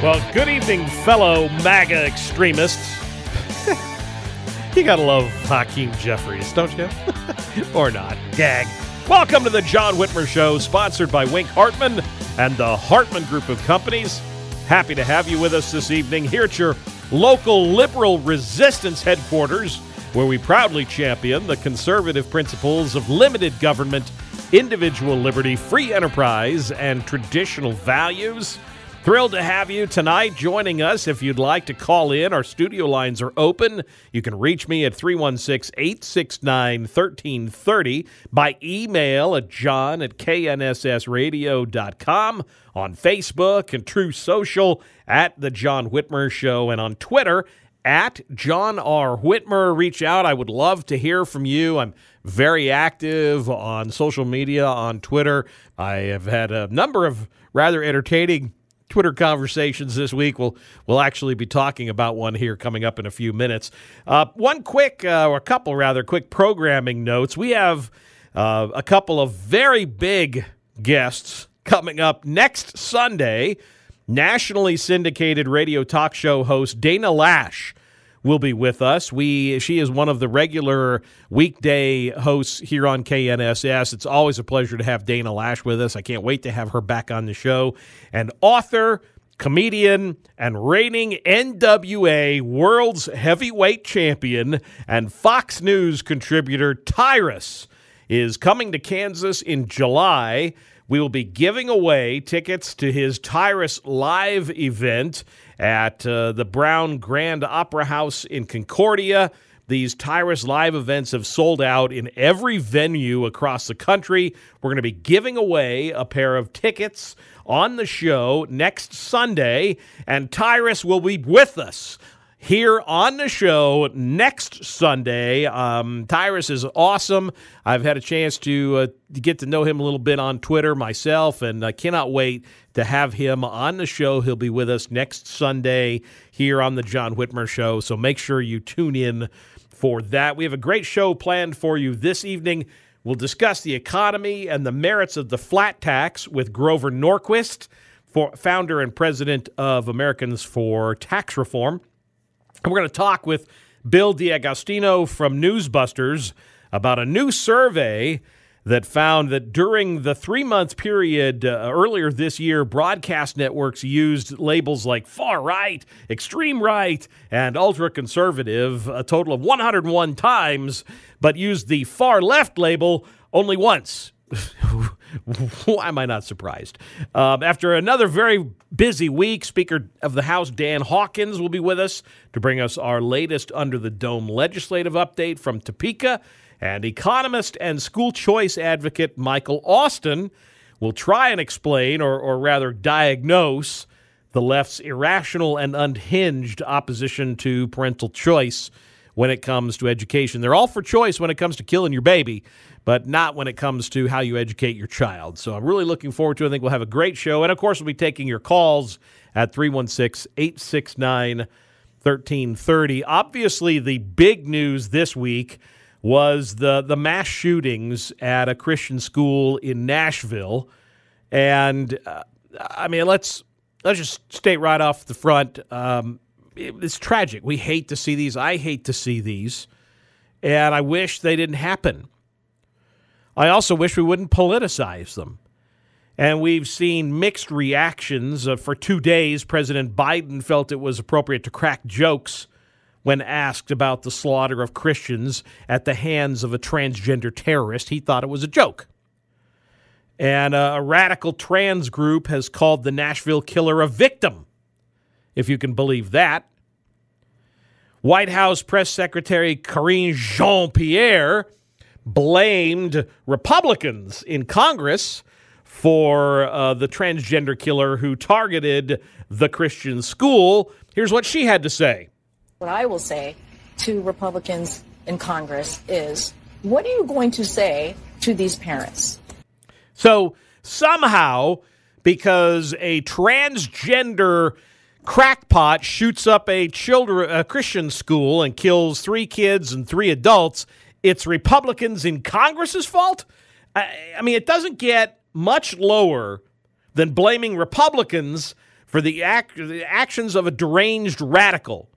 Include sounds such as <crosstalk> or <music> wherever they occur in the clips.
Well, good evening, fellow MAGA extremists. <laughs> you gotta love Hakeem Jeffries, don't you? <laughs> or not. Gag. Welcome to the John Whitmer Show, sponsored by Wink Hartman and the Hartman Group of Companies. Happy to have you with us this evening here at your local liberal resistance headquarters, where we proudly champion the conservative principles of limited government, individual liberty, free enterprise, and traditional values. Thrilled to have you tonight joining us. If you'd like to call in, our studio lines are open. You can reach me at 316 869 1330 by email at john at knssradio.com, on Facebook and Truth Social at The John Whitmer Show, and on Twitter at John R. Whitmer. Reach out. I would love to hear from you. I'm very active on social media, on Twitter. I have had a number of rather entertaining Twitter conversations this week. We'll we'll actually be talking about one here coming up in a few minutes. Uh, one quick, uh, or a couple rather quick programming notes. We have uh, a couple of very big guests coming up next Sunday. Nationally syndicated radio talk show host Dana Loesch will be with us. We she is one of the regular weekday hosts here on KNSS. It's always a pleasure to have Dana Loesch with us. I can't wait to have her back on the show. And author, comedian, and reigning NWA World's Heavyweight Champion and Fox News contributor Tyrus is coming to Kansas in July. We will be giving away tickets to his Tyrus live event at uh, the Brown Grand Opera House in Concordia. These Tyrus live events have sold out in every venue across the country. We're going to be giving away a pair of tickets on the show next Sunday, and Tyrus will be with us here on the show next Sunday. Um, Tyrus is awesome. I've had a chance to, uh, to get to know him a little bit on Twitter myself, and I cannot wait to have him on the show. He'll be with us next Sunday here on the John Whitmer Show. So make sure you tune in for that. We have a great show planned for you this evening. We'll discuss the economy and the merits of the flat tax with Grover Norquist, for, founder and president of Americans for Tax Reform. And we're going to talk with Bill D'Agostino from Newsbusters about a new survey that found that during the three month period uh, earlier this year, broadcast networks used labels like far right, extreme right, and ultra conservative a total of 101 times, but used the far left label only once. <laughs> Why am I not surprised? Um, after another very busy week, Speaker of the House Dan Hawkins will be with us to bring us our latest Under the Dome legislative update from Topeka. And economist and school choice advocate Michael Austin will try and explain, or, or rather diagnose, the left's irrational and unhinged opposition to parental choice when it comes to education. They're all for choice when it comes to killing your baby, but not when it comes to how you educate your child. So I'm really looking forward to it. I think we'll have a great show. And of course, we'll be taking your calls at 316 869 1330. Obviously, the big news this week was the, the mass shootings at a Christian school in Nashville. And uh, I mean, let's let's just state right off the front. Um, it, it's tragic. We hate to see these. I hate to see these, and I wish they didn't happen. I also wish we wouldn't politicize them. And we've seen mixed reactions. Uh, for two days, President Biden felt it was appropriate to crack jokes when asked about the slaughter of Christians at the hands of a transgender terrorist. He thought it was a joke. And uh, a radical trans group has called the Nashville killer a victim, if you can believe that. White House Press Secretary Karine Jean Pierre blamed Republicans in Congress for uh, the transgender killer who targeted the Christian school. Here's what she had to say. What I will say to Republicans in Congress is what are you going to say to these parents? So somehow, because a transgender crackpot shoots up a children a Christian school and kills three kids and three adults, it's Republicans in Congress's fault? I, I mean, it doesn't get much lower than blaming Republicans for the, act, the actions of a deranged radical.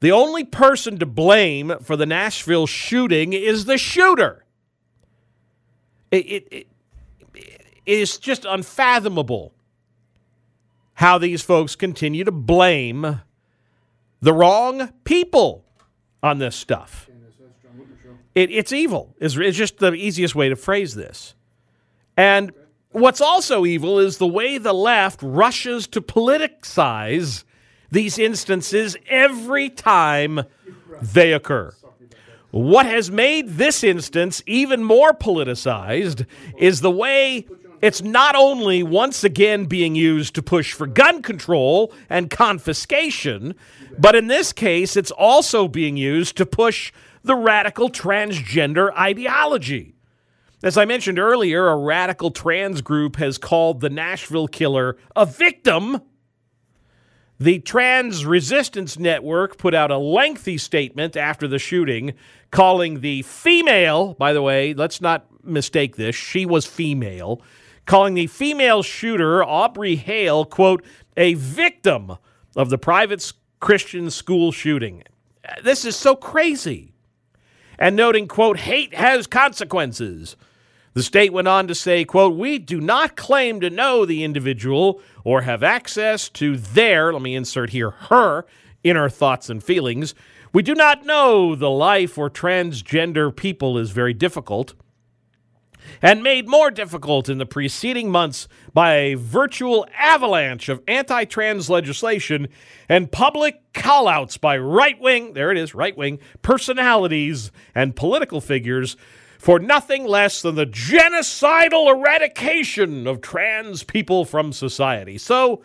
The only person to blame for the Nashville shooting is the shooter. It, it, it, it is just unfathomable how these folks continue to blame the wrong people on this stuff. It, it's evil. It's, it's just the easiest way to phrase this. And what's also evil is the way the left rushes to politicize these instances every time they occur. What has made this instance even more politicized is the way it's not only once again being used to push for gun control and confiscation, but in this case, it's also being used to push the radical transgender ideology. As I mentioned earlier, a radical trans group has called the Nashville killer a victim. The Trans Resistance Network put out a lengthy statement after the shooting, calling the female, by the way, let's not mistake this, she was female, calling the female shooter, Audrey Hale, quote, a victim of the private Christian school shooting. This is so crazy and noting, quote, hate has consequences. The state went on to say, quote, we do not claim to know the individual or have access to their, let me insert here, her inner thoughts and feelings. We do not know the life for transgender people is very difficult and made more difficult in the preceding months by a virtual avalanche of anti trans legislation and public callouts by right wing, there it is, right wing personalities and political figures for nothing less than the genocidal eradication of trans people from society. So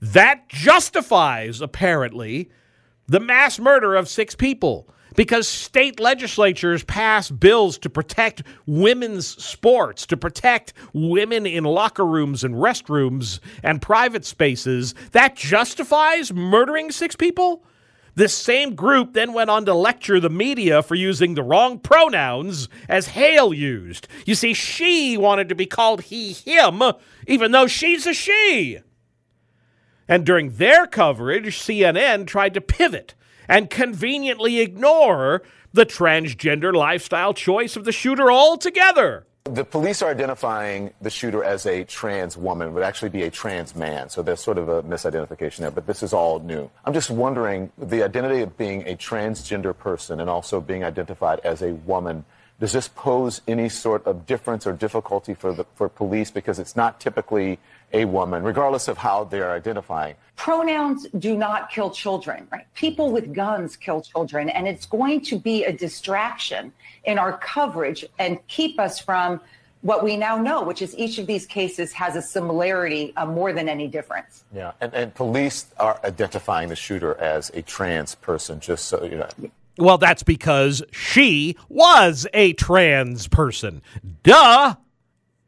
that justifies, apparently, the mass murder of six people because state legislatures pass bills to protect women's sports, to protect women in locker rooms and restrooms and private spaces. That justifies murdering six people? This same group then went on to lecture the media for using the wrong pronouns as Hale used. You see, she wanted to be called he, him, even though she's a she. And during their coverage, CNN tried to pivot and conveniently ignore the transgender lifestyle choice of the shooter altogether. The police are identifying the shooter as a trans woman, would actually be a trans man. So there's sort of a misidentification there, but this is all new. I'm just wondering the identity of being a transgender person and also being identified as a woman. Does this pose any sort of difference or difficulty for the for police because it's not typically a woman, regardless of how they're identifying? Pronouns do not kill children, right? People with guns kill children, and it's going to be a distraction in our coverage and keep us from what we now know, which is each of these cases has a similarity uh, more than any difference. Yeah, and, and police are identifying the shooter as a trans person, just so you know. Well, that's because she was a trans person. Duh.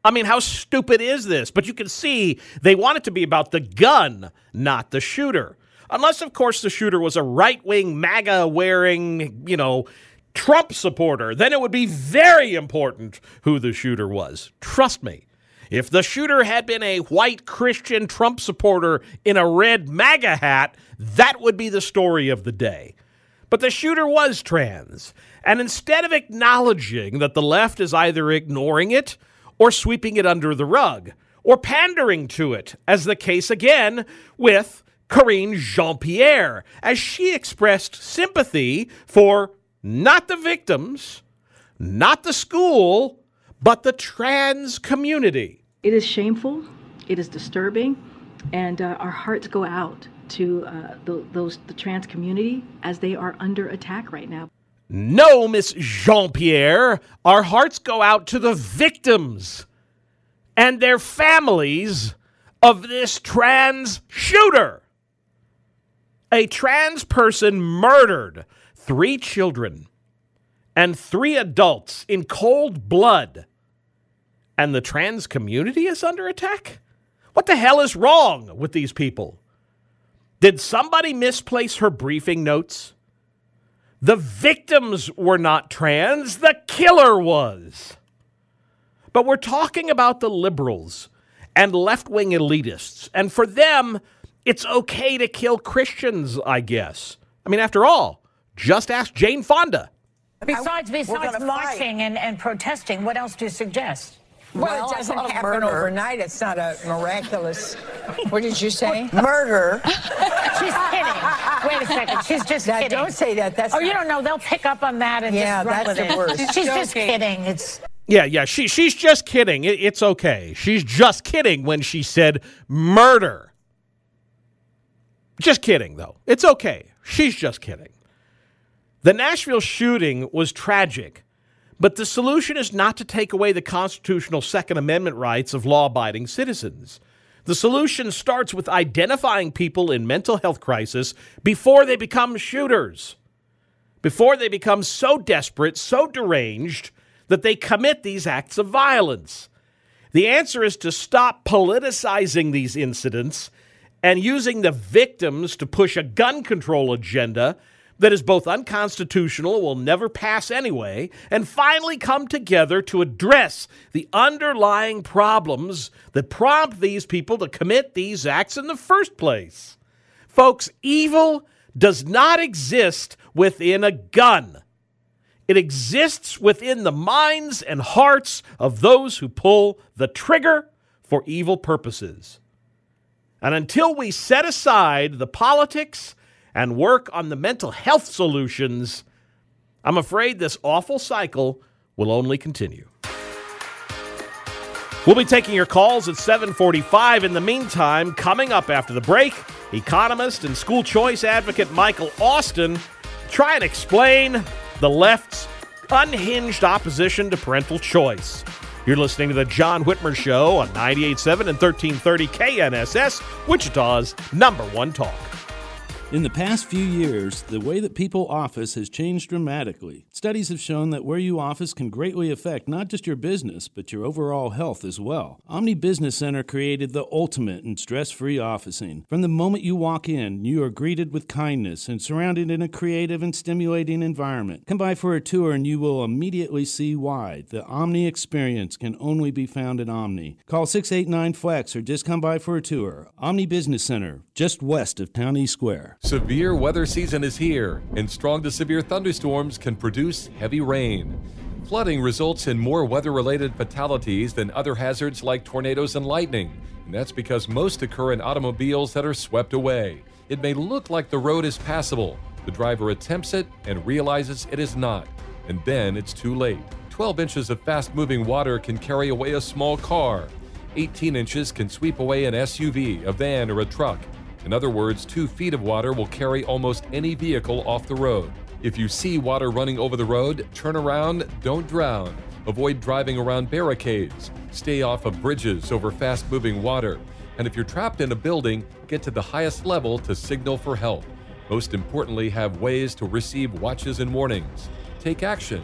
I mean, how stupid is this? But you can see they want it to be about the gun, not the shooter. Unless, of course, the shooter was a right wing, MAGA wearing, you know, Trump supporter. Then it would be very important who the shooter was. Trust me. If the shooter had been a white Christian Trump supporter in a red MAGA hat, that would be the story of the day. But the shooter was trans. And instead of acknowledging that the left is either ignoring it or sweeping it under the rug or pandering to it, as the case again with Karine Jean Pierre, as she expressed sympathy for not the victims, not the school, but the trans community. It is shameful, it is disturbing, and uh, our hearts go out to uh, the, those the trans community as they are under attack right now. No, Miss Jean Pierre, our hearts go out to the victims and their families of this trans shooter. A trans person murdered three children and three adults in cold blood. And the trans community is under attack? What the hell is wrong with these people? Did somebody misplace her briefing notes? The victims were not trans, the killer was. But we're talking about the liberals and left wing elitists. And for them, it's okay to kill Christians, I guess. I mean, after all, just ask Jane Fonda. Besides, besides marching and, and protesting, what else do you suggest? Well, it doesn't happen murder. overnight. It's not a miraculous. <laughs> What did you say? Murder. <laughs> She's kidding. Wait a second. She's just Now, kidding. don't say that. That's oh, you don't know. They'll pick up on that and Yeah, just run that's with the it. worst. She's, She's just kidding. It's Yeah, yeah, she she's just kidding. It, it's okay. She's just kidding when she said murder. Just kidding though. It's okay. She's just kidding. The Nashville shooting was tragic, but the solution is not to take away the constitutional Second Amendment rights of law-abiding citizens. The solution starts with identifying people in mental health crisis before they become shooters before they become so desperate, so deranged, that they commit these acts of violence. The answer is to stop politicizing these incidents and using the victims to push a gun control agenda that is both unconstitutional, will never pass anyway, and finally come together to address the underlying problems that prompt these people to commit these acts in the first place. Folks, evil does not exist within a gun. It exists within the minds and hearts of those who pull the trigger for evil purposes. And until we set aside the politics and work on the mental health solutions, I'm afraid this awful cycle will only continue. We'll be taking your calls at 745. In the meantime, coming up after the break, economist and school choice advocate Michael Austin try and explain the left's unhinged opposition to parental choice. You're listening to the John Whitmer Show on 98.7 and 1330 KNSS, Wichita's number one talk. In the past few years, the way that people office has changed dramatically. Studies have shown that where you office can greatly affect not just your business, but your overall health as well. Omni Business Center created the ultimate in stress free officing. From the moment you walk in, you are greeted with kindness and surrounded in a creative and stimulating environment. Come by for a tour and you will immediately see why. The Omni experience can only be found at Omni. Call 689 Flex or just come by for a tour. Omni Business Center, just west of Town East Square. Severe weather season is here, and strong to severe thunderstorms can produce heavy rain. Flooding results in more weather related fatalities than other hazards like tornadoes and lightning, and that's because most occur in automobiles that are swept away. It may look like the road is passable. The driver attempts it and realizes it is not, and then it's too late. 12 inches of fast moving water can carry away a small car. 18 inches can sweep away an SUV, a van, or a truck. In other words, two feet of water will carry almost any vehicle off the road. If you see water running over the road, turn around, don't drown. Avoid driving around barricades. Stay off of bridges over fast moving water. And if you're trapped in a building, get to the highest level to signal for help. Most importantly, have ways to receive watches and warnings. Take action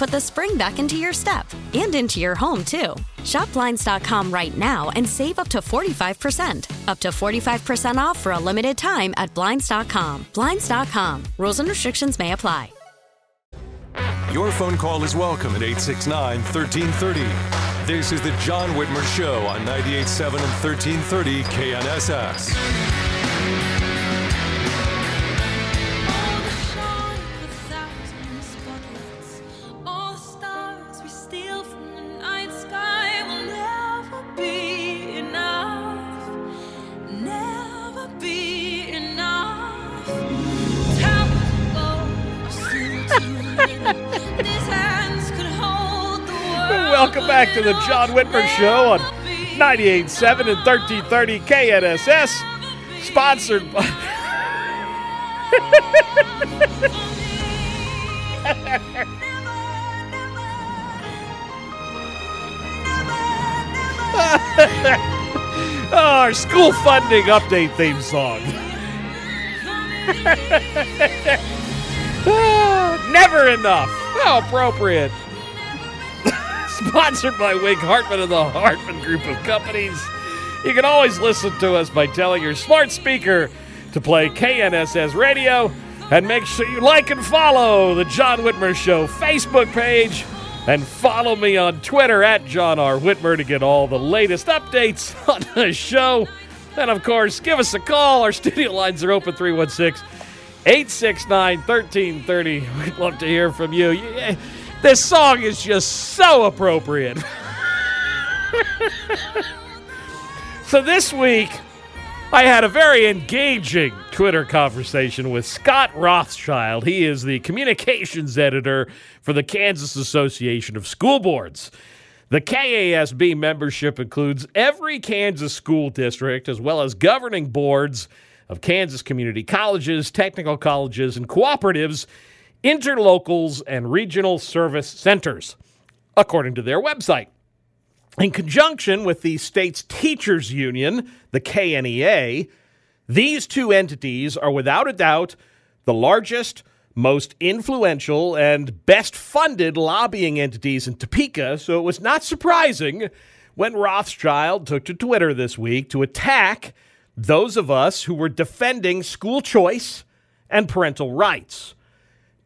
put the spring back into your step and into your home, too. Shop Blinds.com right now and save up to 45%. Up to 45% off for a limited time at Blinds.com. Blinds.com. Rules and restrictions may apply. Your phone call is welcome at 869 1330. This is the John Whitmer Show on 98.7 and 1330 KNSS. Welcome back to the John Whitmer Show on 98.7 and 1330 KNSS. Sponsored by. <laughs> Our school funding update theme song. <laughs> Ah, never enough. How appropriate. Sponsored by Wink Hartman and the Hartman Group of Companies. You can always listen to us by telling your smart speaker to play KNSS Radio. And make sure you like and follow the John Whitmer Show Facebook page. And follow me on Twitter at John R. Whitmer to get all the latest updates <laughs> on the show. And of course, give us a call. Our studio lines are open 316 869 1330. <laughs> We'd love to hear from you. This song is just so appropriate. so this week, I had a very engaging Twitter conversation with Scott Rothschild. He is the communications editor for the Kansas Association of School Boards. The KASB membership includes every Kansas school district as well as governing boards of Kansas community colleges, technical colleges, and cooperatives, interlocals, and regional service centers, according to their website. In conjunction with the state's teachers union, the KNEA, these two entities are without a doubt the largest, most influential, and best funded lobbying entities in Topeka, so it was not surprising when Rothschild took to Twitter this week to attack those of us who were defending school choice and parental rights.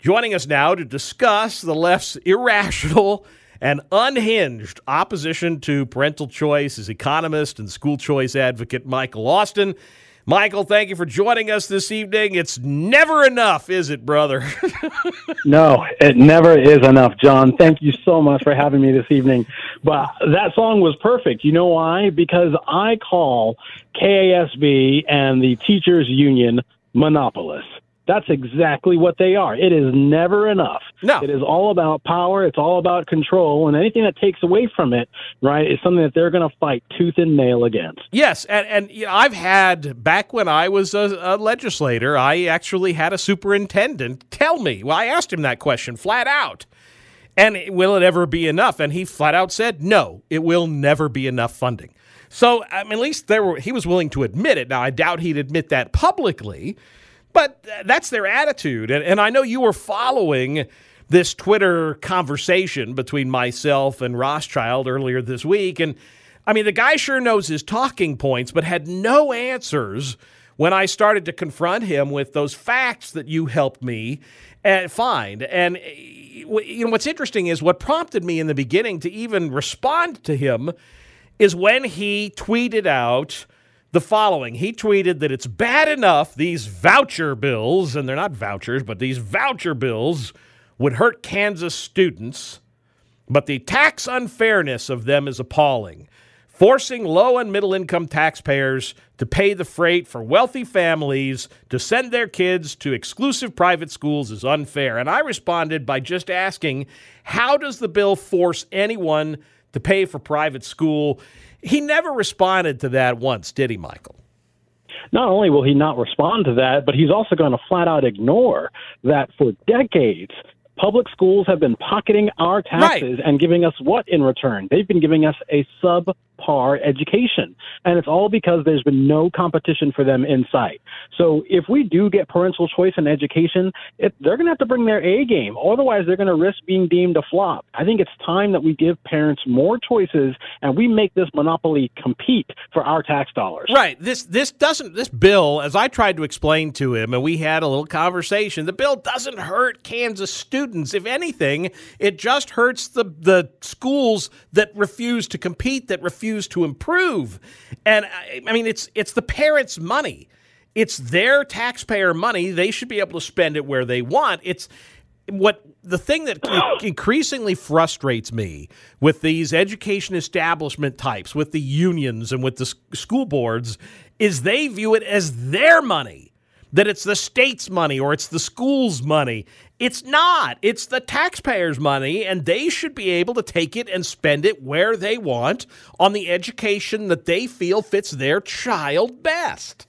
Joining us now to discuss the left's irrational and unhinged opposition to parental choice is economist and school choice advocate Michael Austin. Michael, thank you for joining us this evening. It's never enough, is it, brother? <laughs> no, it never is enough, John. Thank you so much for having me this evening. But that song was perfect. You know why? Because I call KASB and the teachers union monopolists. That's exactly what they are. It is never enough. No. It is all about power. It's all about control. And anything that takes away from it, right, is something that they're going to fight tooth and nail against. Yes. And, and you know, I've had, back when I was a, a legislator, I actually had a superintendent tell me, well, I asked him that question flat out. And will it ever be enough? And he flat out said, no, it will never be enough funding. So I mean, at least there were, he was willing to admit it. Now, I doubt he'd admit that publicly, but that's their attitude. And, and I know you were following this Twitter conversation between myself and Rothschild earlier this week. And I mean, the guy sure knows his talking points, but had no answers when I started to confront him with those facts that you helped me uh, find. And you know what's interesting is what prompted me in the beginning to even respond to him is when he tweeted out the following. He tweeted that it's bad enough these voucher bills, and they're not vouchers, but these voucher bills would hurt Kansas students, but the tax unfairness of them is appalling. Forcing low and middle income taxpayers to pay the freight for wealthy families to send their kids to exclusive private schools is unfair. And I responded by just asking, how does the bill force anyone to pay for private school? He never responded to that once, did he, Michael? Not only will he not respond to that, but he's also going to flat out ignore that for decades public schools have been pocketing our taxes right. and giving us what in return? They've been giving us a subpar education. And it's all because there's been no competition for them in sight. So if we do get parental choice in education, it, they're going to have to bring their A game. Otherwise, they're going to risk being deemed a flop. I think it's time that we give parents more choices and we make this monopoly compete for our tax dollars. Right. This this doesn't this bill, as I tried to explain to him, and we had a little conversation. The bill doesn't hurt Kansas students students. If anything, it just hurts the, the schools that refuse to compete, that refuse to improve. And I, I mean, it's it's the parents' money. It's their taxpayer money. They should be able to spend it where they want. It's what the thing that <coughs> increasingly frustrates me with these education establishment types, with the unions and with the school boards, is they view it as their money that it's the state's money or it's the school's money. It's not. It's the taxpayers' money, and they should be able to take it and spend it where they want on the education that they feel fits their child best.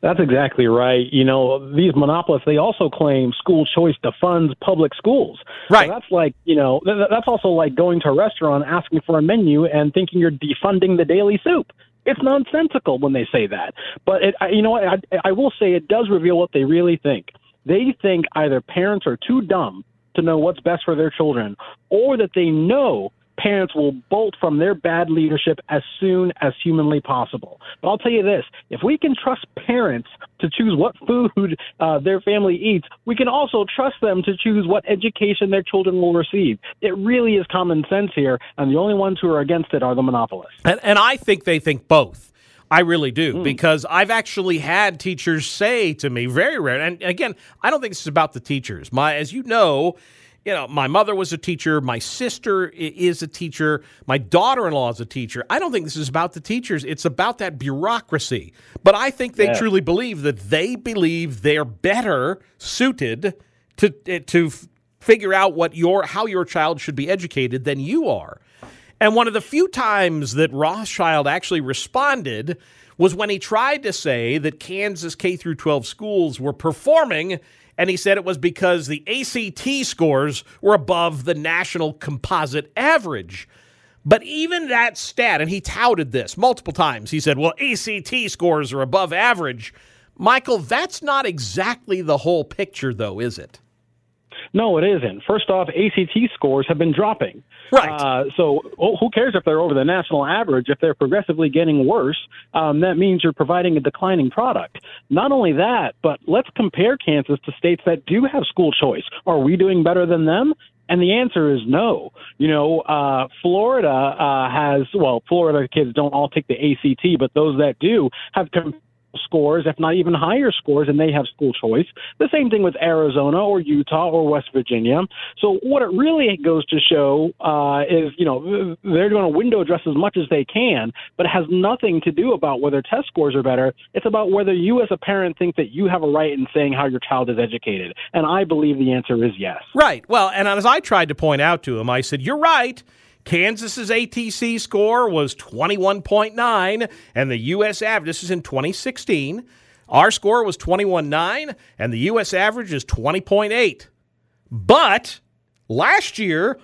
That's exactly right. You know, these monopolists, they also claim school choice defunds public schools. Right. So that's like, you know, th- that's also like going to a restaurant asking for a menu and thinking you're defunding the daily soup. It's nonsensical when they say that. But it, I, you know what? I, I will say it does reveal what they really think. They think either parents are too dumb to know what's best for their children, or that they know parents will bolt from their bad leadership as soon as humanly possible. But I'll tell you this if we can trust parents to choose what food uh, their family eats, we can also trust them to choose what education their children will receive. It really is common sense here, and the only ones who are against it are the monopolists. And, and I think they think both. I really do mm. because I've actually had teachers say to me very rare and again I don't think this is about the teachers my as you know you know, my mother was a teacher, my sister is a teacher, my daughter in law is a teacher. I don't think this is about the teachers. It's about that bureaucracy. But I think they yeah. truly believe that they believe they're better suited to eh, to figure out what your how your child should be educated than you are. And one of the few times that Rothschild actually responded was when he tried to say that Kansas K through 12 schools were performing and he said it was because the ACT scores were above the national composite average. But even that stat, and he touted this multiple times, he said, well, ACT scores are above average. Michael, that's not exactly the whole picture, though, is it? No, it isn't. First off, ACT scores have been dropping. Right. Uh, so who cares if they're over the national average? If they're progressively getting worse, um, that means you're providing a declining product. Not only that, but let's compare Kansas to states that do have school choice. Are we doing better than them? And the answer is no. You know, uh, Florida uh, has, well, Florida kids don't all take the ACT, but those that do have com- scores, if not even higher scores, and they have school choice. The same thing with Arizona or Utah or West Virginia. So what it really goes to show uh, is, you know, they're going to window dress as much as they can, but it has nothing to do about whether test scores are better. It's about whether you, as a parent, think that you have a right in saying how your child is educated. And I believe the answer is yes. Right. Well, and as I tried to point out to him, I said, "You're right." Kansas's ACT score was 21.9, and the U.S. average, this is in 2016, our score was 21.9, and the U.S. average is 20.8. But last year,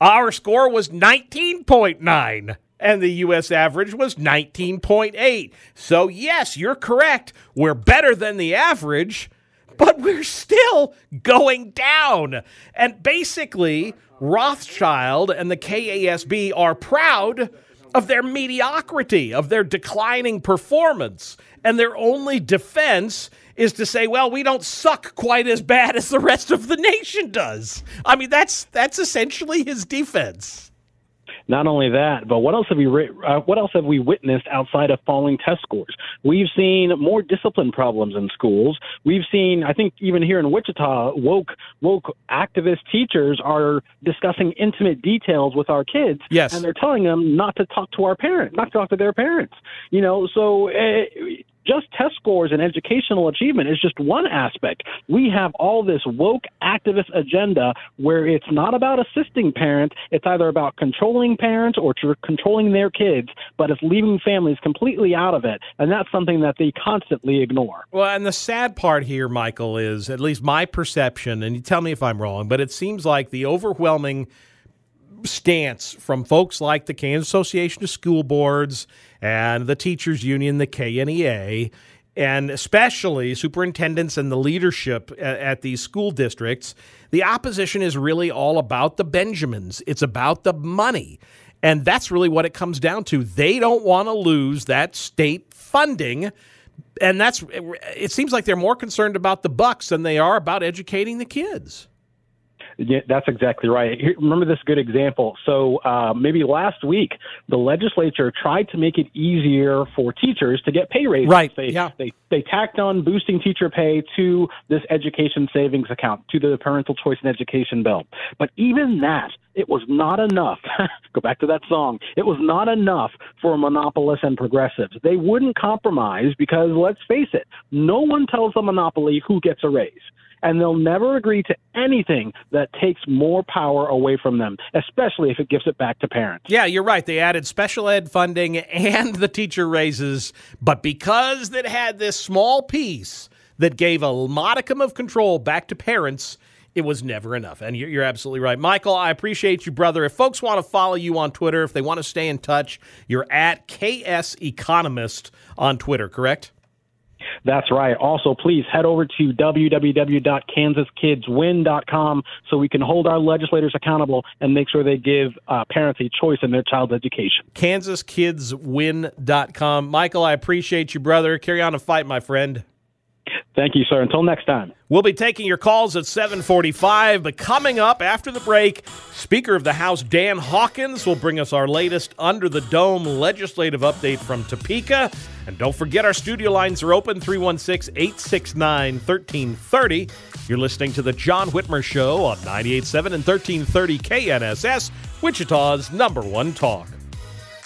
our score was 19.9 and the U.S. average was 19.8. So, yes, you're correct. We're better than the average, but we're still going down. And basically, Rothschild and the KASB are proud of their mediocrity, of their declining performance. And their only defense is to say, well, we don't suck quite as bad as the rest of the nation does. I mean, that's that's essentially his defense. Not only that, but what else have we uh, what else have we witnessed outside of falling test scores? We've seen more discipline problems in schools. We've seen, I think, even here in Wichita, woke woke activist teachers are discussing intimate details with our kids. Yes, and they're telling them not to talk to our parents, not to talk to their parents. You know, so. Uh, just test scores and educational achievement is just one aspect. We have all this woke activist agenda where it's not about assisting parents, it's either about controlling parents or controlling their kids, but it's leaving families completely out of it. And that's something that they constantly ignore. Well, and the sad part here, Michael, is at least my perception, and you tell me if I'm wrong, but it seems like the overwhelming stance from folks like the Kansas Association of School Boards and the teachers union, the KNEA, and especially superintendents and the leadership at, at, these school districts, the opposition is really all about the Benjamins. It's about the money. And that's really what it comes down to. They don't want to lose that state funding. And that's it seems like they're more concerned about the bucks than they are about educating the kids. Yeah, that's exactly right. Remember this good example. So uh, maybe last week, the legislature tried to make it easier for teachers to get pay raises. Right. They, yeah. they they tacked on boosting teacher pay to this education savings account, to the parental choice and education bill. But even that, it was not enough. <laughs> Go back to that song. It was not enough for monopolists and progressives. They wouldn't compromise because, let's face it, no one tells a monopoly who gets a raise and they'll never agree to anything that takes more power away from them, especially if it gives it back to parents. Yeah, you're right. They added special ed funding and the teacher raises, but because it had this small piece that gave a modicum of control back to parents, it was never enough. And you're, absolutely right. Michael, I appreciate you, brother. If folks want to follow you on Twitter, if they want to stay in touch, you're at KS Economist on Twitter, correct? That's right. Also, please head over to www.kansaskidswin.com so we can hold our legislators accountable and make sure they give uh, parents a choice in their child's education. KansasKidsWin.com. Michael, I appreciate you, brother. Carry on and fight, my friend. Thank you, sir. Until next time. We'll be taking your calls at 745, but coming up after the break, Speaker of the House Dan Hawkins will bring us our latest Under the Dome legislative update from Topeka. And don't forget our studio lines are open 316 869 1330. You're listening to The John Whitmer Show on 98.7 and 1330 KNSS, Wichita's number one talk.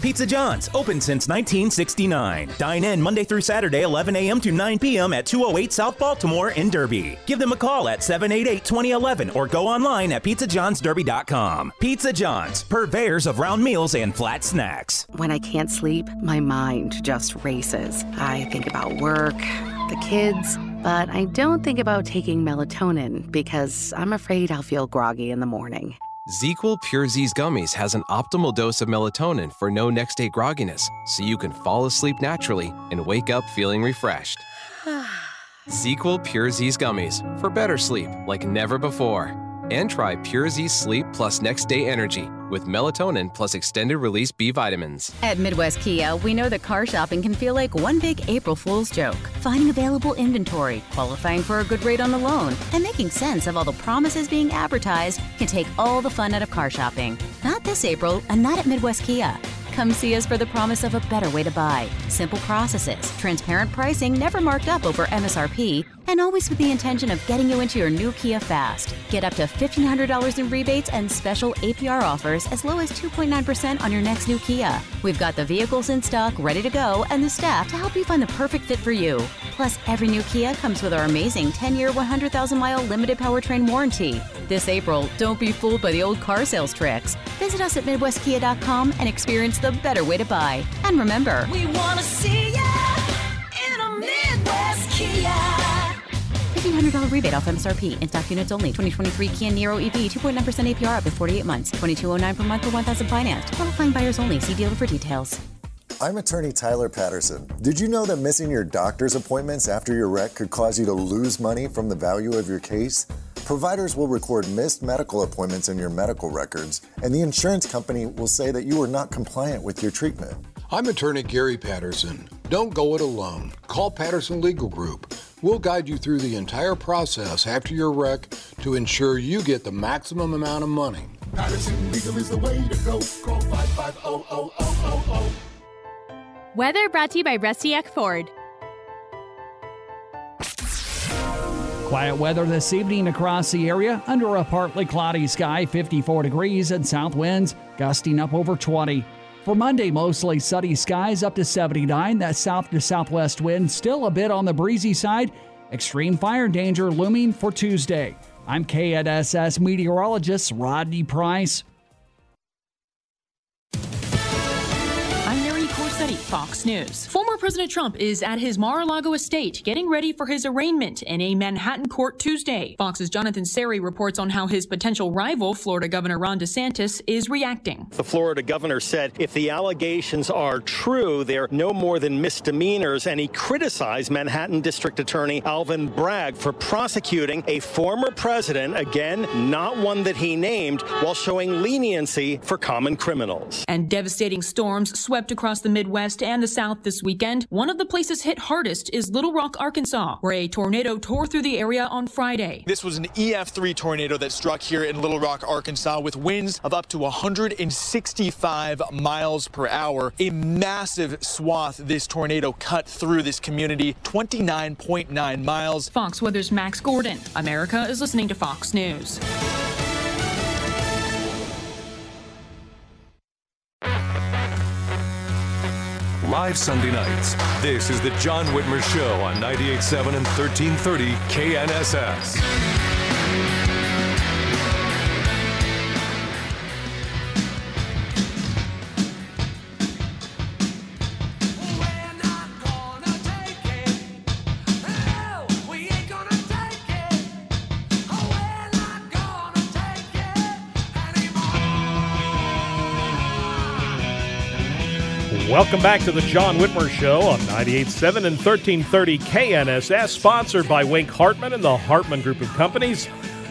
Pizza John's, open since 1969. Dine in Monday through Saturday, 11 a.m. to 9 p.m. at 208 South Baltimore in Derby. Give them a call at 788 2011 or go online at pizzajohnsderby.com. Pizza John's, purveyors of round meals and flat snacks. When I can't sleep, my mind just races. I think about work, the kids, but I don't think about taking melatonin because I'm afraid I'll feel groggy in the morning. ZzzQuil Pure Z's Gummies has an optimal dose of melatonin for no next day grogginess, so you can fall asleep naturally and wake up feeling refreshed. <sighs> ZzzQuil Pure Z's Gummies for better sleep like never before. And try Pure Z Sleep Plus Next Day Energy with melatonin plus extended release B vitamins. At Midwest Kia, we know that car shopping can feel like one big April Fool's joke. Finding available inventory, qualifying for a good rate on a loan, and making sense of all the promises being advertised can take all the fun out of car shopping. Not this April, and not at Midwest Kia. Come see us for the promise of a better way to buy. Simple processes, transparent pricing never marked up over MSRP, and always with the intention of getting you into your new Kia fast. Get up to $1,500 in rebates and special APR offers as low as 2.9% on your next new Kia. We've got the vehicles in stock, ready to go, and the staff to help you find the perfect fit for you. Plus, every new Kia comes with our amazing 10 year, 100,000 mile limited powertrain warranty. This April, don't be fooled by the old car sales tricks. Visit us at MidwestKia.com and experience the better way to buy. And remember, We want to see ya in a Midwest Kia. $1,500 rebate off MSRP. In stock units only. 2023 Kia Niro EV 2.9% APR up to 48 months. 2209 per month for 1000 financed. Qualifying buyers only. See dealer for details. I'm attorney Tyler Patterson. Did you know that missing your doctor's appointments after your wreck could cause you to lose money from the value of your case? Providers will record missed medical appointments in your medical records, and the insurance company will say that you were not compliant with your treatment. I'm attorney Gary Patterson. Don't go it alone. Call Patterson Legal Group. We'll guide you through the entire process after your wreck to ensure you get the maximum amount of money. Patterson Legal is the way to go. Call 550 Weather brought to you by Rusty Eck Ford. Quiet weather this evening across the area under a partly cloudy sky, 54 degrees, and south winds gusting up over 20. For Monday, mostly sunny skies up to 79. That south to southwest wind still a bit on the breezy side. Extreme fire danger looming for Tuesday. I'm KNSS meteorologist Rodney Price. Fox News. Former President Trump is at his Mar-a-Lago estate getting ready for his arraignment in a Manhattan court Tuesday. Fox's Jonathan Serrie reports on how his potential rival, Florida Governor Ron DeSantis, is reacting. The Florida governor said if the allegations are true, they're no more than misdemeanors, and he criticized Manhattan District Attorney Alvin Bragg for prosecuting a former president, again, not one that he named, while showing leniency for common criminals. And devastating storms swept across the Midwest and the South this weekend. One of the places hit hardest is Little Rock, Arkansas, where a tornado tore through the area on Friday. This was an EF3 tornado that struck here in Little Rock, Arkansas, with winds of up to 165 miles per hour. A massive swath this tornado cut through this community, 29.9 miles. Fox Weather's Max Gorden. America is listening to Fox News. Live Sunday nights. This is the John Whitmer Show on 98.7 and 1330 KNSS. Welcome back to the John Whitmer Show on 98.7 and 1330 KNSS, sponsored by Wink Hartman and the Hartman Group of Companies.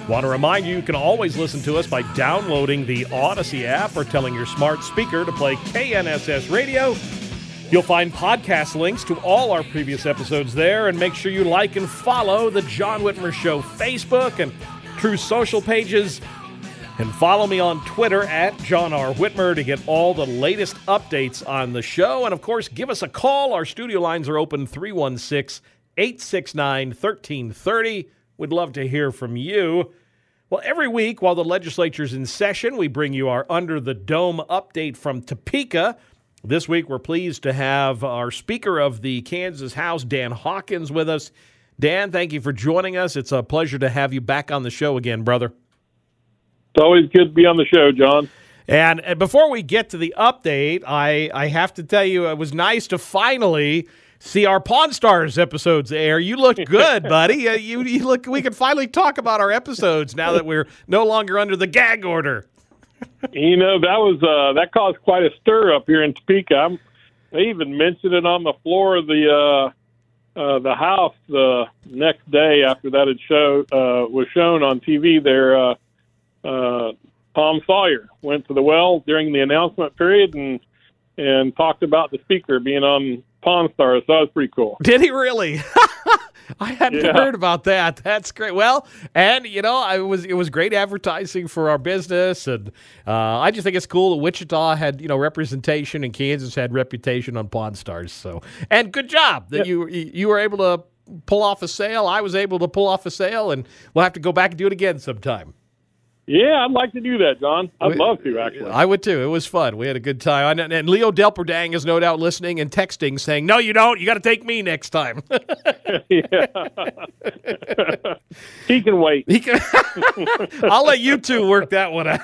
Want to remind you, you can always listen to us by downloading the Odyssey app or telling your smart speaker to play KNSS Radio. You'll find podcast links to all our previous episodes there, and make sure you like and follow the John Whitmer Show Facebook and Truth Social pages. And follow me on Twitter at John R. Whitmer to get all the latest updates on the show. And of course, give us a call. Our studio lines are open 316 869 1330. We'd love to hear from you. Well, every week while the legislature's in session, we bring you our Under the Dome update from Topeka. This week, we're pleased to have our Speaker of the Kansas House, Dan Hawkins, with us. Dan, thank you for joining us. It's a pleasure to have you back on the show again, brother. It's always good to be on the show, John. And, and before we get to the update, I, I have to tell you, it was nice to finally see our Pawn Stars episodes air. You look good, <laughs> buddy. Uh, you, you look. We can finally talk about our episodes now that we're no longer under the gag order. you know that was uh, that caused quite a stir up here in Topeka. I'm, they even mentioned it on the floor of the uh, uh, the house the next day after that had show uh, was shown on TV. There, uh, uh, Tom Sawyer went to the well during the announcement period and and talked about the speaker being on Pawn Stars. So that was pretty cool. Did he really? <laughs> I hadn't Yeah. heard about that. That's great. Well, and you know, I was it was great advertising for our business, and uh, I just think it's cool that Wichita had you know representation and Kansas had reputation on Pawn Stars. So, and good job that you you were able to pull off a sale. I was able to pull off a sale, and we'll have to go back and do it again sometime. Yeah, I'd like to do that, John. I'd We- love to actually. I would too. It was fun. We had a good time. And, and Leo Delperdang is no doubt listening and texting, saying, "No, you don't. You got to take me next time." <laughs> <laughs> he can wait. He can. <laughs> I'll let you two work that one out.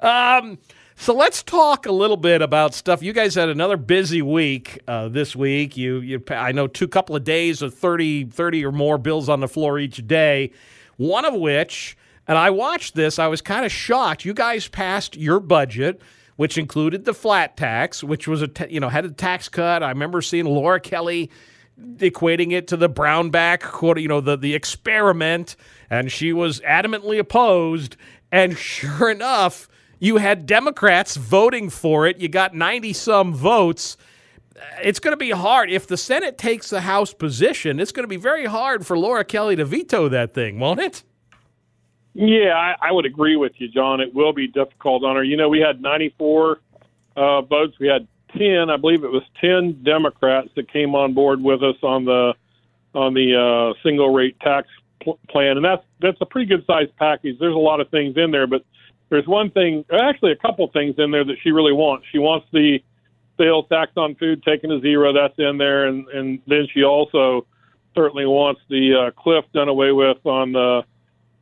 um, so let's talk a little bit about stuff. You guys had another busy week uh, this week. You, you, I know, two couple of days of 30, 30 or more bills on the floor each day. One of which, and I watched this, I was kind of shocked. You guys passed your budget, which included the flat tax, which was a you know had a tax cut. I remember seeing Laura Kelly equating it to the Brownback, quote, you know, the the experiment, and she was adamantly opposed. And sure <laughs> enough, you had Democrats voting for it. You got ninety some votes. It's going to be hard if the Senate takes the House position. It's going to be very hard for Laura Kelly to veto that thing, won't it? Yeah, I, I would agree with you, John. It will be difficult on her. You know, we had 94 uh, votes. We had 10, I believe it was 10 Democrats that came on board with us on the on the uh, single rate tax pl- plan, and that's that's a pretty good sized package. There's a lot of things in there, but there's one thing, actually a couple things in there that she really wants. She wants the sales tax on food taken to zero. That's in there, and and then she also certainly wants the uh, cliff done away with on the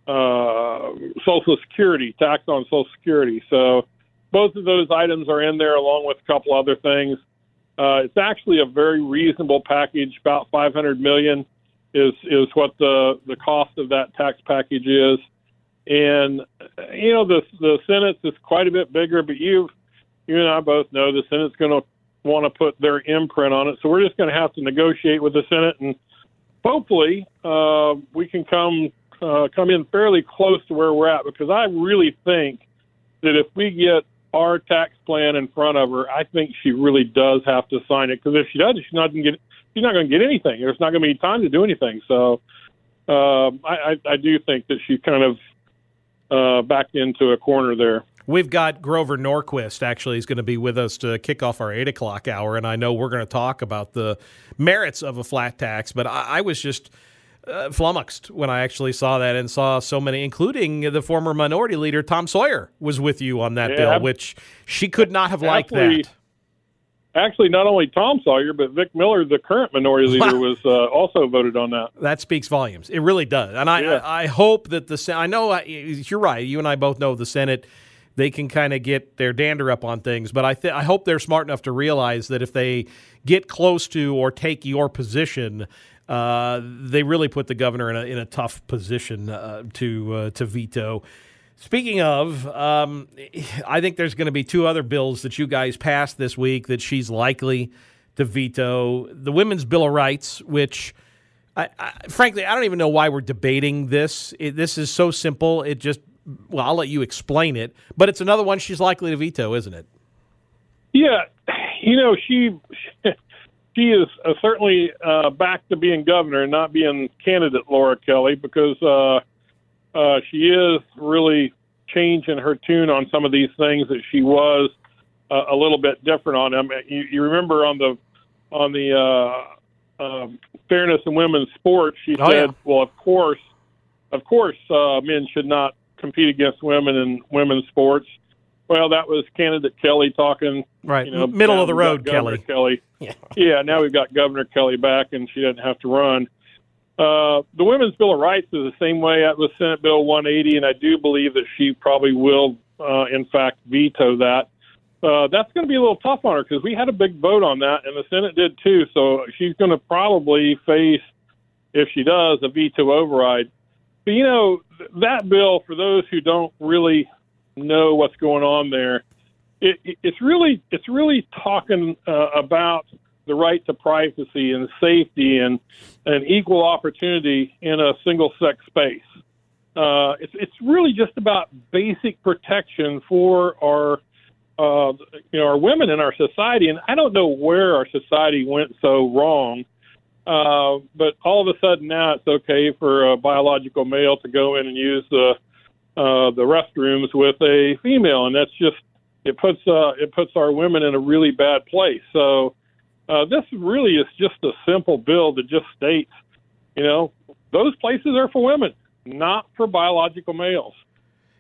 uh, Social Security tax on Social Security. So both of those items are in there, along with a couple other things. Uh, it's actually a very reasonable package. About 500 million is is what the the cost of that tax package is. And you know the the Senate is quite a bit bigger, but you you and I both know the Senate's going to want to put their imprint on it. So we're just going to have to negotiate with the Senate, and hopefully uh, we can come uh, come in fairly close to where we're at. Because I really think that if we get our tax plan in front of her, I think she really does have to sign it. Because if she doesn't, she's not going to get she's not going to get anything. There's not going to be time to do anything. So um, I, I, I do think that she kind of uh, backed into a corner there. We've got Grover Norquist actually is going to be with us to kick off our eight o'clock hour, and I know we're going to talk about the merits of a flat tax. But I, I was just uh, flummoxed when I actually saw that and saw so many, including the former minority leader Tom Sawyer was with you on that Yeah, bill, which she could not have liked Actually- that. Actually, not only Tom Sawyer, but Vic Miller, the current minority <laughs> leader, was uh, also voted on that. That speaks volumes. It really does. And I, Yeah. I, I hope that the I know I, you're right. You and I both know the Senate. They can kind of get their dander up on things, but I th- I hope they're smart enough to realize that if they get close to or take your position, uh, they really put the governor in a in a tough position uh, to uh, to veto. Speaking of, um, I think there's going to be two other bills that you guys passed this week that she's likely to veto. The Women's Bill of Rights, which, I, I, frankly, I don't even know why we're debating this. It, this is so simple. It just, well, I'll let you explain it. But it's another one she's likely to veto, isn't it? Yeah, you know she <laughs> she is uh, certainly uh, back to being governor and not being candidate Laura Kelly because uh, uh, she is really changing her tune on some of these things that she was uh, a little bit different on them. You, you remember on the on the uh, um, fairness in women's sports, she Oh, said, yeah. "Well, of course, of course, uh, men should not compete against women in women's sports." Well, that was candidate Kelly talking. Right. You know, Middle of the road, Kelly. Kelly. Yeah. Yeah. Now we've got Governor Kelly back, and she doesn't have to run. Uh, the Women's Bill of Rights is the same way. That was Senate Bill 180, and I do believe that she probably will, uh, in fact, veto that. Uh, that's going to be a little tough on her because we had a big vote on that, and the Senate did too. So she's going to probably face, if she does, a veto override. But you know, that bill, for those who don't really know what's going on there, it, it, it's really it's really talking uh, about the right to privacy and safety and an equal opportunity in a single sex space. Uh, it's it's really just about basic protection for our uh, you know our women in our society, and I don't know where our society went so wrong Uh, but all of a sudden now it's okay for a biological male to go in and use the uh, the restrooms with a female, and that's just it puts uh, it puts our women in a really bad place. So uh, this really is just a simple bill that just states, you know, those places are for women, not for biological males.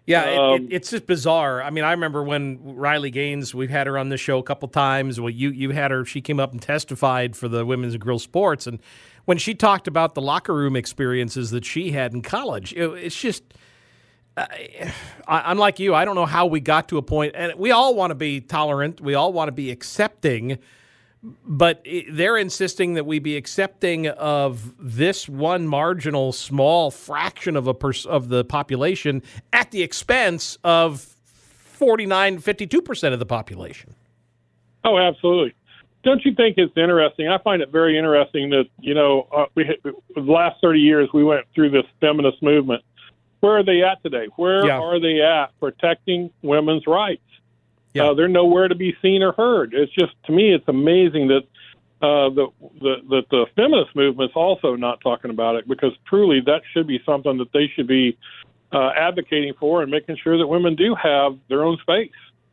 Yeah, Um, it, it's just bizarre. I mean, I remember when Riley Gaines, we've had her on the show a couple times. Well, you you had her; she came up and testified for the Women's and Girls Sports, and when she talked about the locker room experiences that she had in college, it, it's just. I, I'm like you. I don't know how we got to a point, and we all want to be tolerant. We all want to be accepting, but they're insisting that we be accepting of this one marginal small fraction of a pers- of the population at the expense of 49 52% of the population. Oh, absolutely. Don't you think it's interesting? I find it very interesting that you know uh, we the last thirty years we went through this feminist movement. Where are they at today? Where Yeah. are they at protecting women's rights? Uh, they're nowhere to be seen or heard. It's just to me, it's amazing that uh, the, the that the feminist movement's also not talking about it because truly that should be something that they should be uh, advocating for and making sure that women do have their own space.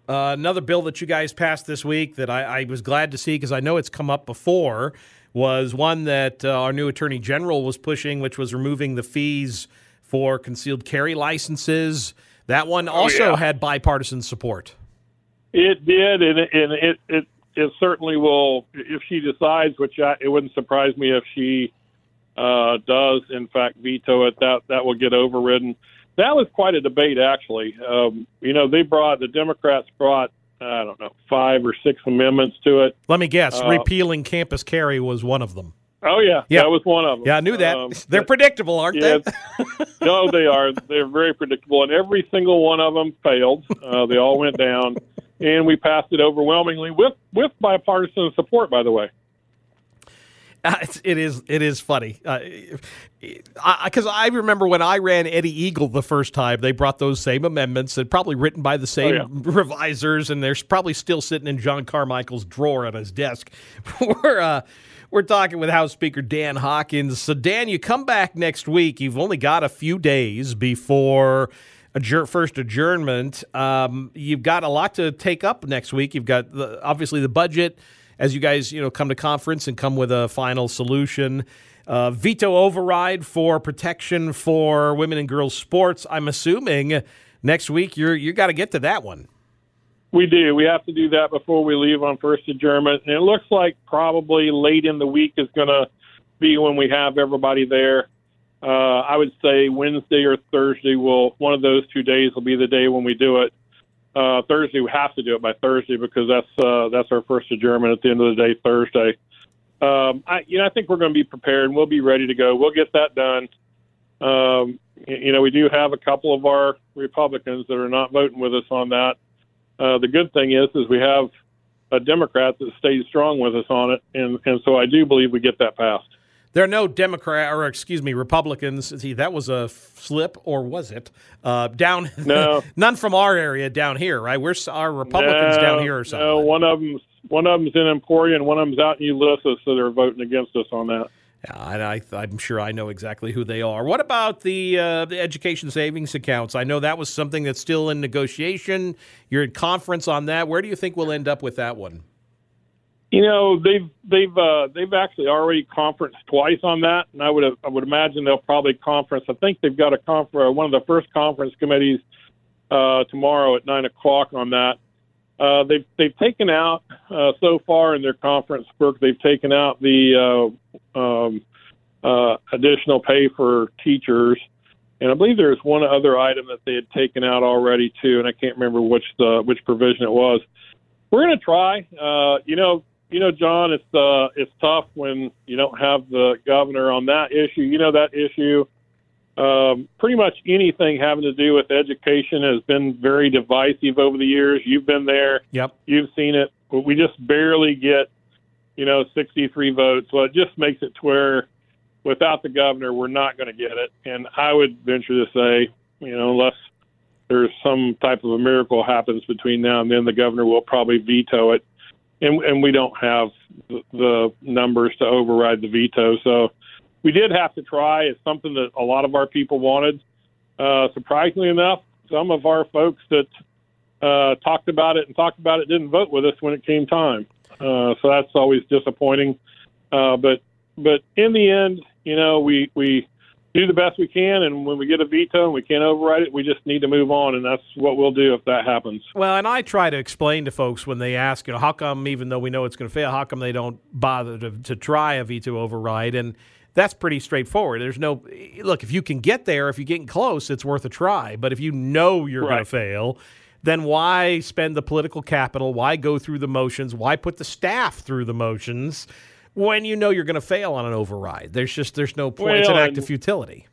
Uh, another bill that you guys passed this week that I, I was glad to see because I know it's come up before was one that uh, our new attorney general was pushing, which was removing the fees for concealed carry licenses. That one also yeah. had bipartisan support. It did, and it, and it it it certainly will if she decides, which I, it wouldn't surprise me if she uh, does, in fact, veto it. That that will get overridden. That was quite a debate, actually. Um, you know, they brought the Democrats brought I don't know five or six amendments to it. Let me guess, Uh, repealing campus carry was one of them. Oh yeah, Yeah. that was one of them. Yeah, I knew that. Um, <laughs> They're predictable, aren't yeah, they? no, they are. They're very predictable, and every single one of them failed. Uh, they all went down, and we passed it overwhelmingly with with bipartisan support. By the way. Uh, <laughs> it's, it is it is funny because I, remember when I ran Eddie Eagle the first time, they brought those same amendments and probably written by the same yeah. <laughs> revisers, and they're probably still sitting in John Carmichael's drawer on his desk. <laughs> we're uh, we're talking with House Speaker Dan Hawkins. So Dan, you come back next week. You've only got a few days before. Adjour- first adjournment. Um, you've got a lot to take up next week. You've got the, obviously the budget as you guys you know come to conference and come with a final solution. Uh, veto override for protection for women and girls sports. I'm assuming next week you're you got to get to that one. We do. We have to do that before we leave on first adjournment. And it looks like probably late in the week is going to be when we have everybody there. Uh, I would say Wednesday or Thursday will one of those two days will be the day when we do it. Uh, Thursday we have to do it by Thursday because that's uh, that's our first adjournment at the end of the day Thursday. Um, I you know I think we're going to be prepared. And we'll be ready to go. We'll get that done. Um, you know we do have a couple of our Republicans that are not voting with us on that. Uh, the good thing is, is we have a Democrat that stays strong with us on it, and and so I do believe we get that passed. There are no Democrat or excuse me Republicans. See, that was a slip, or was it? Uh, down, <laughs> No. none from our area down here, right? We're our Republicans no, down here or something. No, one of them's one of them's in Emporia, and one of them's out in Ulysses, so they're voting against us on that. Yeah, and I, I'm sure I know exactly who they are. What about the uh, the education savings accounts? I know that was something that's still in negotiation. You're in conference on that. Where do you think we'll end up with that one? You know, they've they've uh, they've actually already conferenced twice on that, and I would I would imagine they'll probably conference. I think they've got a confer- one of the first conference committees uh, tomorrow at nine o'clock on that. Uh, they've they've taken out uh, so far in their conference work. They've taken out the uh, um, uh, additional pay for teachers, and I believe there's one other item that they had taken out already too, and I can't remember which the which provision it was. We're going to try. Uh, you know, you know, John, it's uh, it's tough when you don't have the governor on that issue. You know that issue. Um, pretty much anything having to do with education has been very divisive over the years. You've been there. Yep. You've seen it. We just barely get, you know, 63 votes. Well, it just makes it to where without the governor, we're not going to get it. And I would venture to say, you know, unless there's some type of a miracle happens between now and then, the governor will probably veto it. And and we don't have the, numbers to override the veto. So we did have to try. It's something that a lot of our people wanted. Uh, surprisingly enough, some of our folks that uh, talked about it and talked about it didn't vote with us when it came time. Uh, so that's always disappointing. Uh, but but in the end, you know, we we do the best we can, and when we get a veto and we can't override it, we just need to move on, and that's what we'll do if that happens. Well, and I try to explain to folks when they ask, you know, how come even though we know it's going to fail, how come they don't bother to, to try a veto override? And that's pretty straightforward. There's no look if you can get there, if you're getting close, it's worth a try. But if you know you're going to fail, then why spend the political capital? Why go through the motions? Why put the staff through the motions when you know you're going to fail on an override? There's just there's no point. it's an act of futility.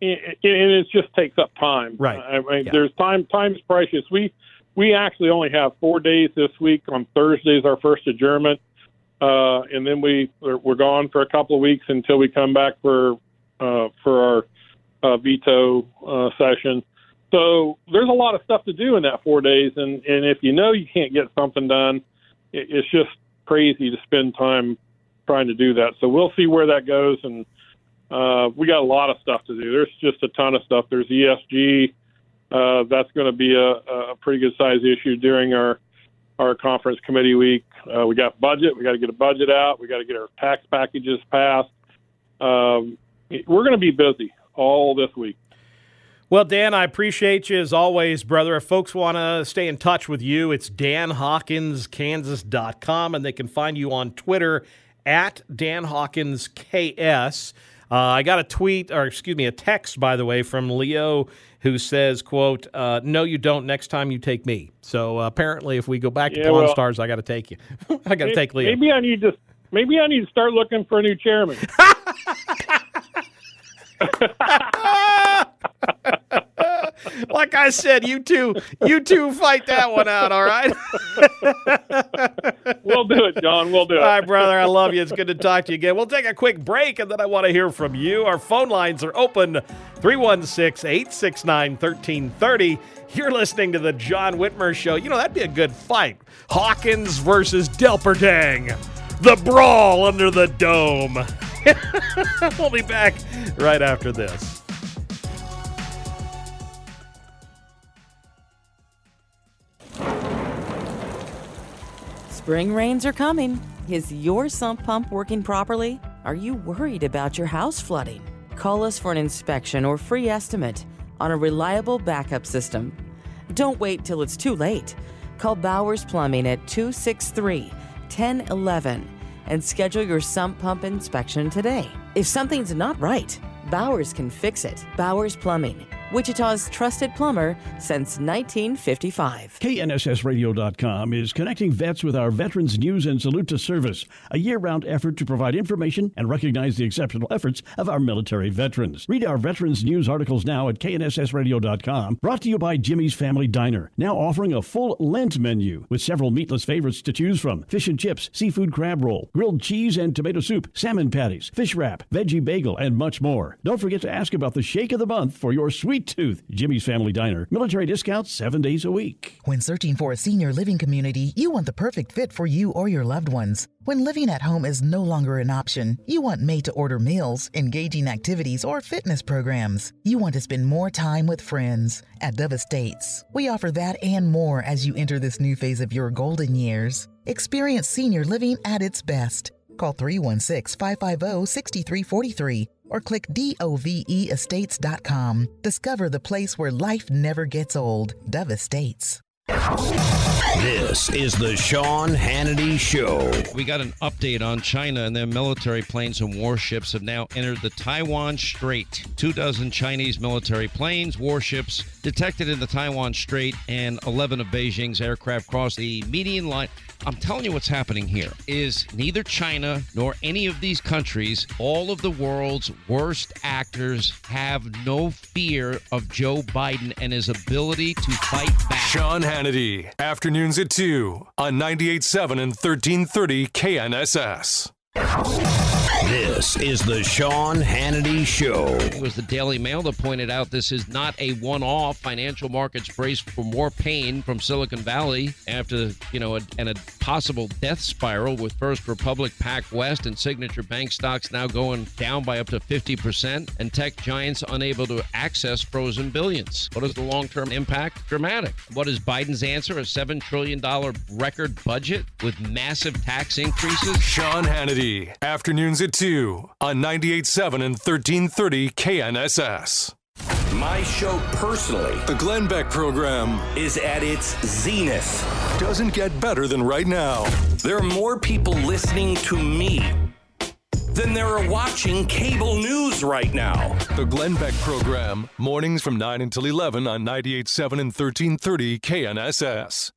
it, it, and it just takes up time. Right. I mean, Yeah. There's time. Time is precious. We we actually only have four days this week. On Thursday is our first adjournment, uh, and then we we're, we're gone for a couple of weeks until we come back for uh, for our uh, veto uh, session. So there's a lot of stuff to do in that four days, and and if you know you can't get something done, it, it's just crazy to spend time trying to do that. So we'll see where that goes, and uh, we got a lot of stuff to do. There's just a ton of stuff. There's ESG. Uh, that's going to be a, a pretty good size issue during our our conference committee week. Uh, we got budget. We got to get a budget out. We got to get our tax packages passed. Um, we're going to be busy all this week. Well, Dan, I appreciate you as always, brother. If folks want to stay in touch with you, it's danhawkinskansas.com, and they can find you on Twitter at danhawkinsks. Uh, I got a tweet, or excuse me, a text, by the way, from Leo who says, "quote uh, No, you don't. Next time you take me." So uh, apparently, if we go back to Yeah, Pawn well- Stars, I got to take you. <laughs> I got to take Leo. Maybe I need to. Maybe I need to start looking for a new chairman. <laughs> like I said, you two, you two fight that one out. All right. <laughs> we'll do it, John. We'll do it. All right, brother. I love you. It's good to talk to you again. We'll take a quick break and then I want to hear from you. Our phone lines are open 316 869 1330. You're listening to the John Whitmer Show. You know, that'd be a good fight. Hawkins versus Delperdang. The brawl under the dome. <laughs> we'll be back right after this. Spring rains are coming. Is your sump pump working properly? Are you worried about your house flooding? Call us for an inspection or free estimate on a reliable backup system. Don't wait till it's too late. Call Bowers Plumbing at 263 1011 and schedule your sump pump inspection today. If something's not right, Bowers can fix it. Bowers Plumbing, Wichita's trusted plumber since 1955. KNSSradio.com is connecting vets with our Veterans News and Salute to Service, a year round effort to provide information and recognize the exceptional efforts of our military veterans. Read our Veterans News articles now at KNSSradio.com, brought to you by Jimmy's Family Diner, now offering a full Lent menu with several meatless favorites to choose from fish and chips, seafood crab roll, grilled cheese and tomato soup, salmon patties, fish wrap, veggie bagel, and much more. Don't forget to ask about the Shake of the Month for your sweet tooth. Jimmy's Family Diner, military discounts seven days a week. When searching for a senior living community, you want the perfect fit for you or your loved ones. When living at home is no longer an option, you want made to order meals, engaging activities, or fitness programs. You want to spend more time with friends. At Dove Estates, we offer that and more as you enter this new phase of your golden years. Experience senior living at its best. Call 316 550 6343 or click doveestates.com. Discover the place where life never gets old. Dove Estates. This is the Sean Hannity Show. We got an update on China and their military planes and warships have now entered the Taiwan Strait. Two dozen Chinese military planes, warships detected in the Taiwan Strait, and 11 of Beijing's aircraft crossed the median line. I'm telling you what's happening here is neither China nor any of these countries, all of the world's worst actors, have no fear of Joe Biden and his ability to fight back. Sean Hannity, afternoons at 2 on 98.7 and 1330 KNSS. This is the Sean Hannity Show. It was the Daily Mail that pointed out this is not a one-off. Financial markets brace for more pain from Silicon Valley after you know a, and a possible death spiral with First Republic, PacWest, and Signature Bank stocks now going down by up to 50%, and tech giants unable to access frozen billions. What is the long-term impact? Dramatic. What is Biden's answer? A seven trillion dollar record budget with massive tax increases. Sean Hannity, afternoons at 2 on 98.7 and 1330 KNSS. My show personally, The Glenn Beck program, is at its zenith. doesn't get better than right now. There are more people listening to me than there are watching cable news right now. The Glenn Beck program, mornings from 9 until 11 on 98.7 and 1330 KNSS.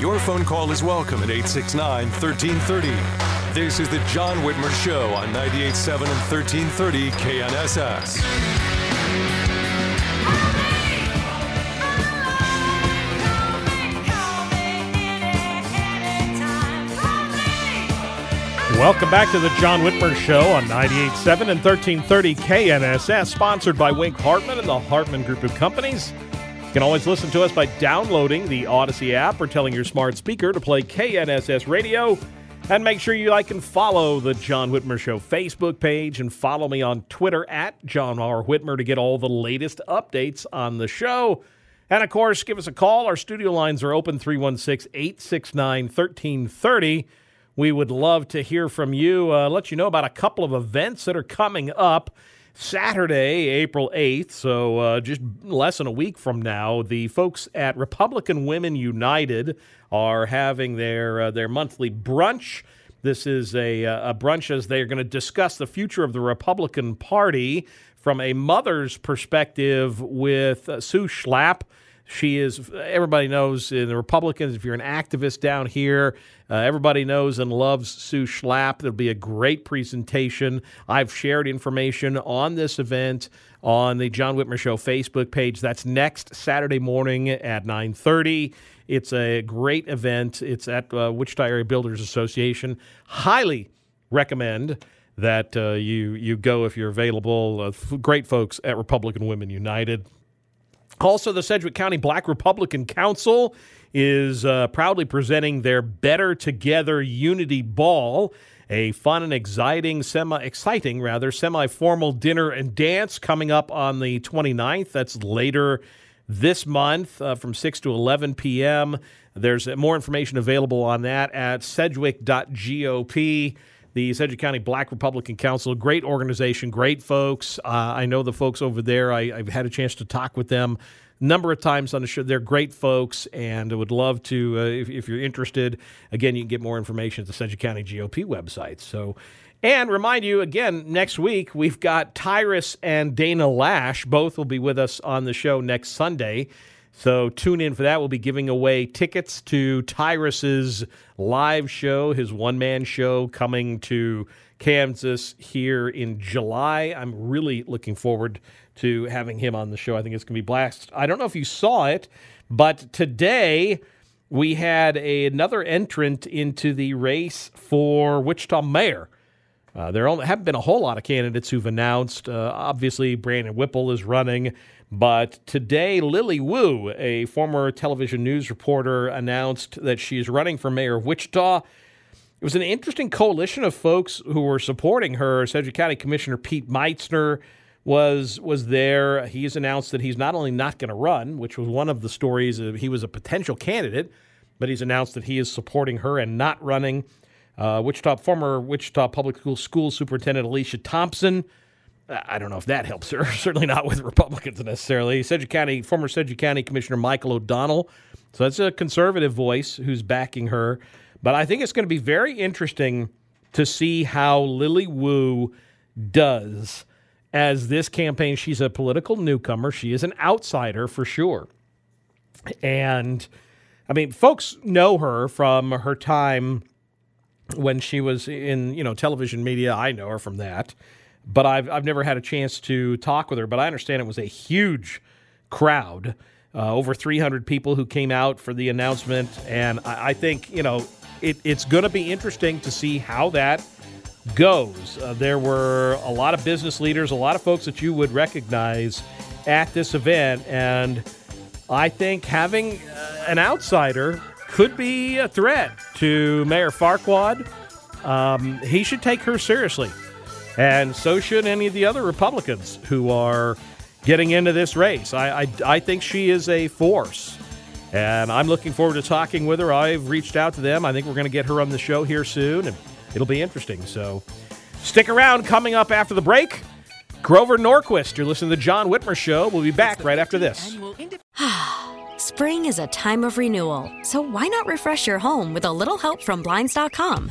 Your phone call is welcome at 869 1330. This is the John Whitmer Show on 98.7 and 1330 KNSS. Welcome back to the John Whitmer Show on 98.7 and 1330 KNSS, sponsored by Wink Hartman and the Hartman Group of Companies. You can always listen to us by downloading the Odyssey app or telling your smart speaker to play KNSS Radio. And make sure you like and follow the John Whitmer Show Facebook page and follow me on Twitter at John R. Whitmer to get all the latest updates on the show. And of course, give us a call. Our studio lines are open 316 869 1330. We would love to hear from you. Uh, let you know about a couple of events that are coming up. Saturday, April 8th, so uh, just less than a week from now, the folks at Republican Women United are having their uh, their monthly brunch. This is a, uh, a brunch as they are going to discuss the future of the Republican Party from a mother's perspective with uh, Sue Schlapp. She is, everybody knows in the Republicans, if you're an activist down here, uh, everybody knows and loves Sue Schlapp. There'll be a great presentation. I've shared information on this event on the John Whitmer Show Facebook page. That's next Saturday morning at 930. It's a great event. It's at uh, Wichita Area Builders Association. Highly recommend that uh, you you go if you're available. Uh, great folks at Republican Women United. Also, the Sedgwick County Black Republican Council is uh, proudly presenting their Better Together Unity Ball, a fun and exciting, semi exciting rather, semi-formal dinner and dance coming up on the 29th. That's later this month uh, from 6 to 11 p.m. There's more information available on that at sedgwick.gop. The Sedgwick County Black Republican Council, great organization, great folks. Uh, I know the folks over there. I, I've had a chance to talk with them a number of times on the show. They're great folks, and I would love to, uh, if, if you're interested, again, you can get more information at the Sedgwick County GOP website. So, and remind you again, next week we've got Tyrus and Dana Loesch. Both will be with us on the show next Sunday. So tune in for that. We'll be giving away tickets to Tyrus's live show, his one man show coming to Kansas here in July. I'm really looking forward to having him on the show. I think it's going to be blast. I don't know if you saw it, but today we had a, another entrant into the race for Wichita mayor. Uh, there haven't been a whole lot of candidates who've announced. Uh, obviously, Brandon Whipple is running, but today Lily Wu, a former television news reporter, announced that she's running for mayor of Wichita. It was an interesting coalition of folks who were supporting her. Sedgwick County Commissioner Pete Meitzner was was there. He's announced that he's not only not going to run, which was one of the stories. Of, he was a potential candidate, but he's announced that he is supporting her and not running. Uh, Wichita former Wichita Public School School Superintendent Alicia Thompson. I don't know if that helps her. <laughs> Certainly not with Republicans necessarily. Sedgwick County former Sedgwick County Commissioner Michael O'Donnell. So that's a conservative voice who's backing her. But I think it's going to be very interesting to see how Lily Wu does as this campaign. She's a political newcomer. She is an outsider for sure. And I mean, folks know her from her time when she was in, you know, television media. I know her from that. But I've I've never had a chance to talk with her, but I understand it was a huge crowd. Uh, over 300 people who came out for the announcement. And I, I think, you know, it, it's going to be interesting to see how that goes. Uh, there were a lot of business leaders, a lot of folks that you would recognize at this event, and I think having uh, an outsider could be a threat to Mayor Farquaad. Um, he should take her seriously, and so should any of the other Republicans who are getting into this race. I, I, I think she is a force. And I'm looking forward to talking with her. I've reached out to them. I think we're going to get her on the show here soon, and it'll be interesting. So stick around. Coming up after the break, Grover Norquist. You're listening to the John Whitmer Show. We'll be back right after this. <sighs> Spring is a time of renewal, so why not refresh your home with a little help from Blinds.com?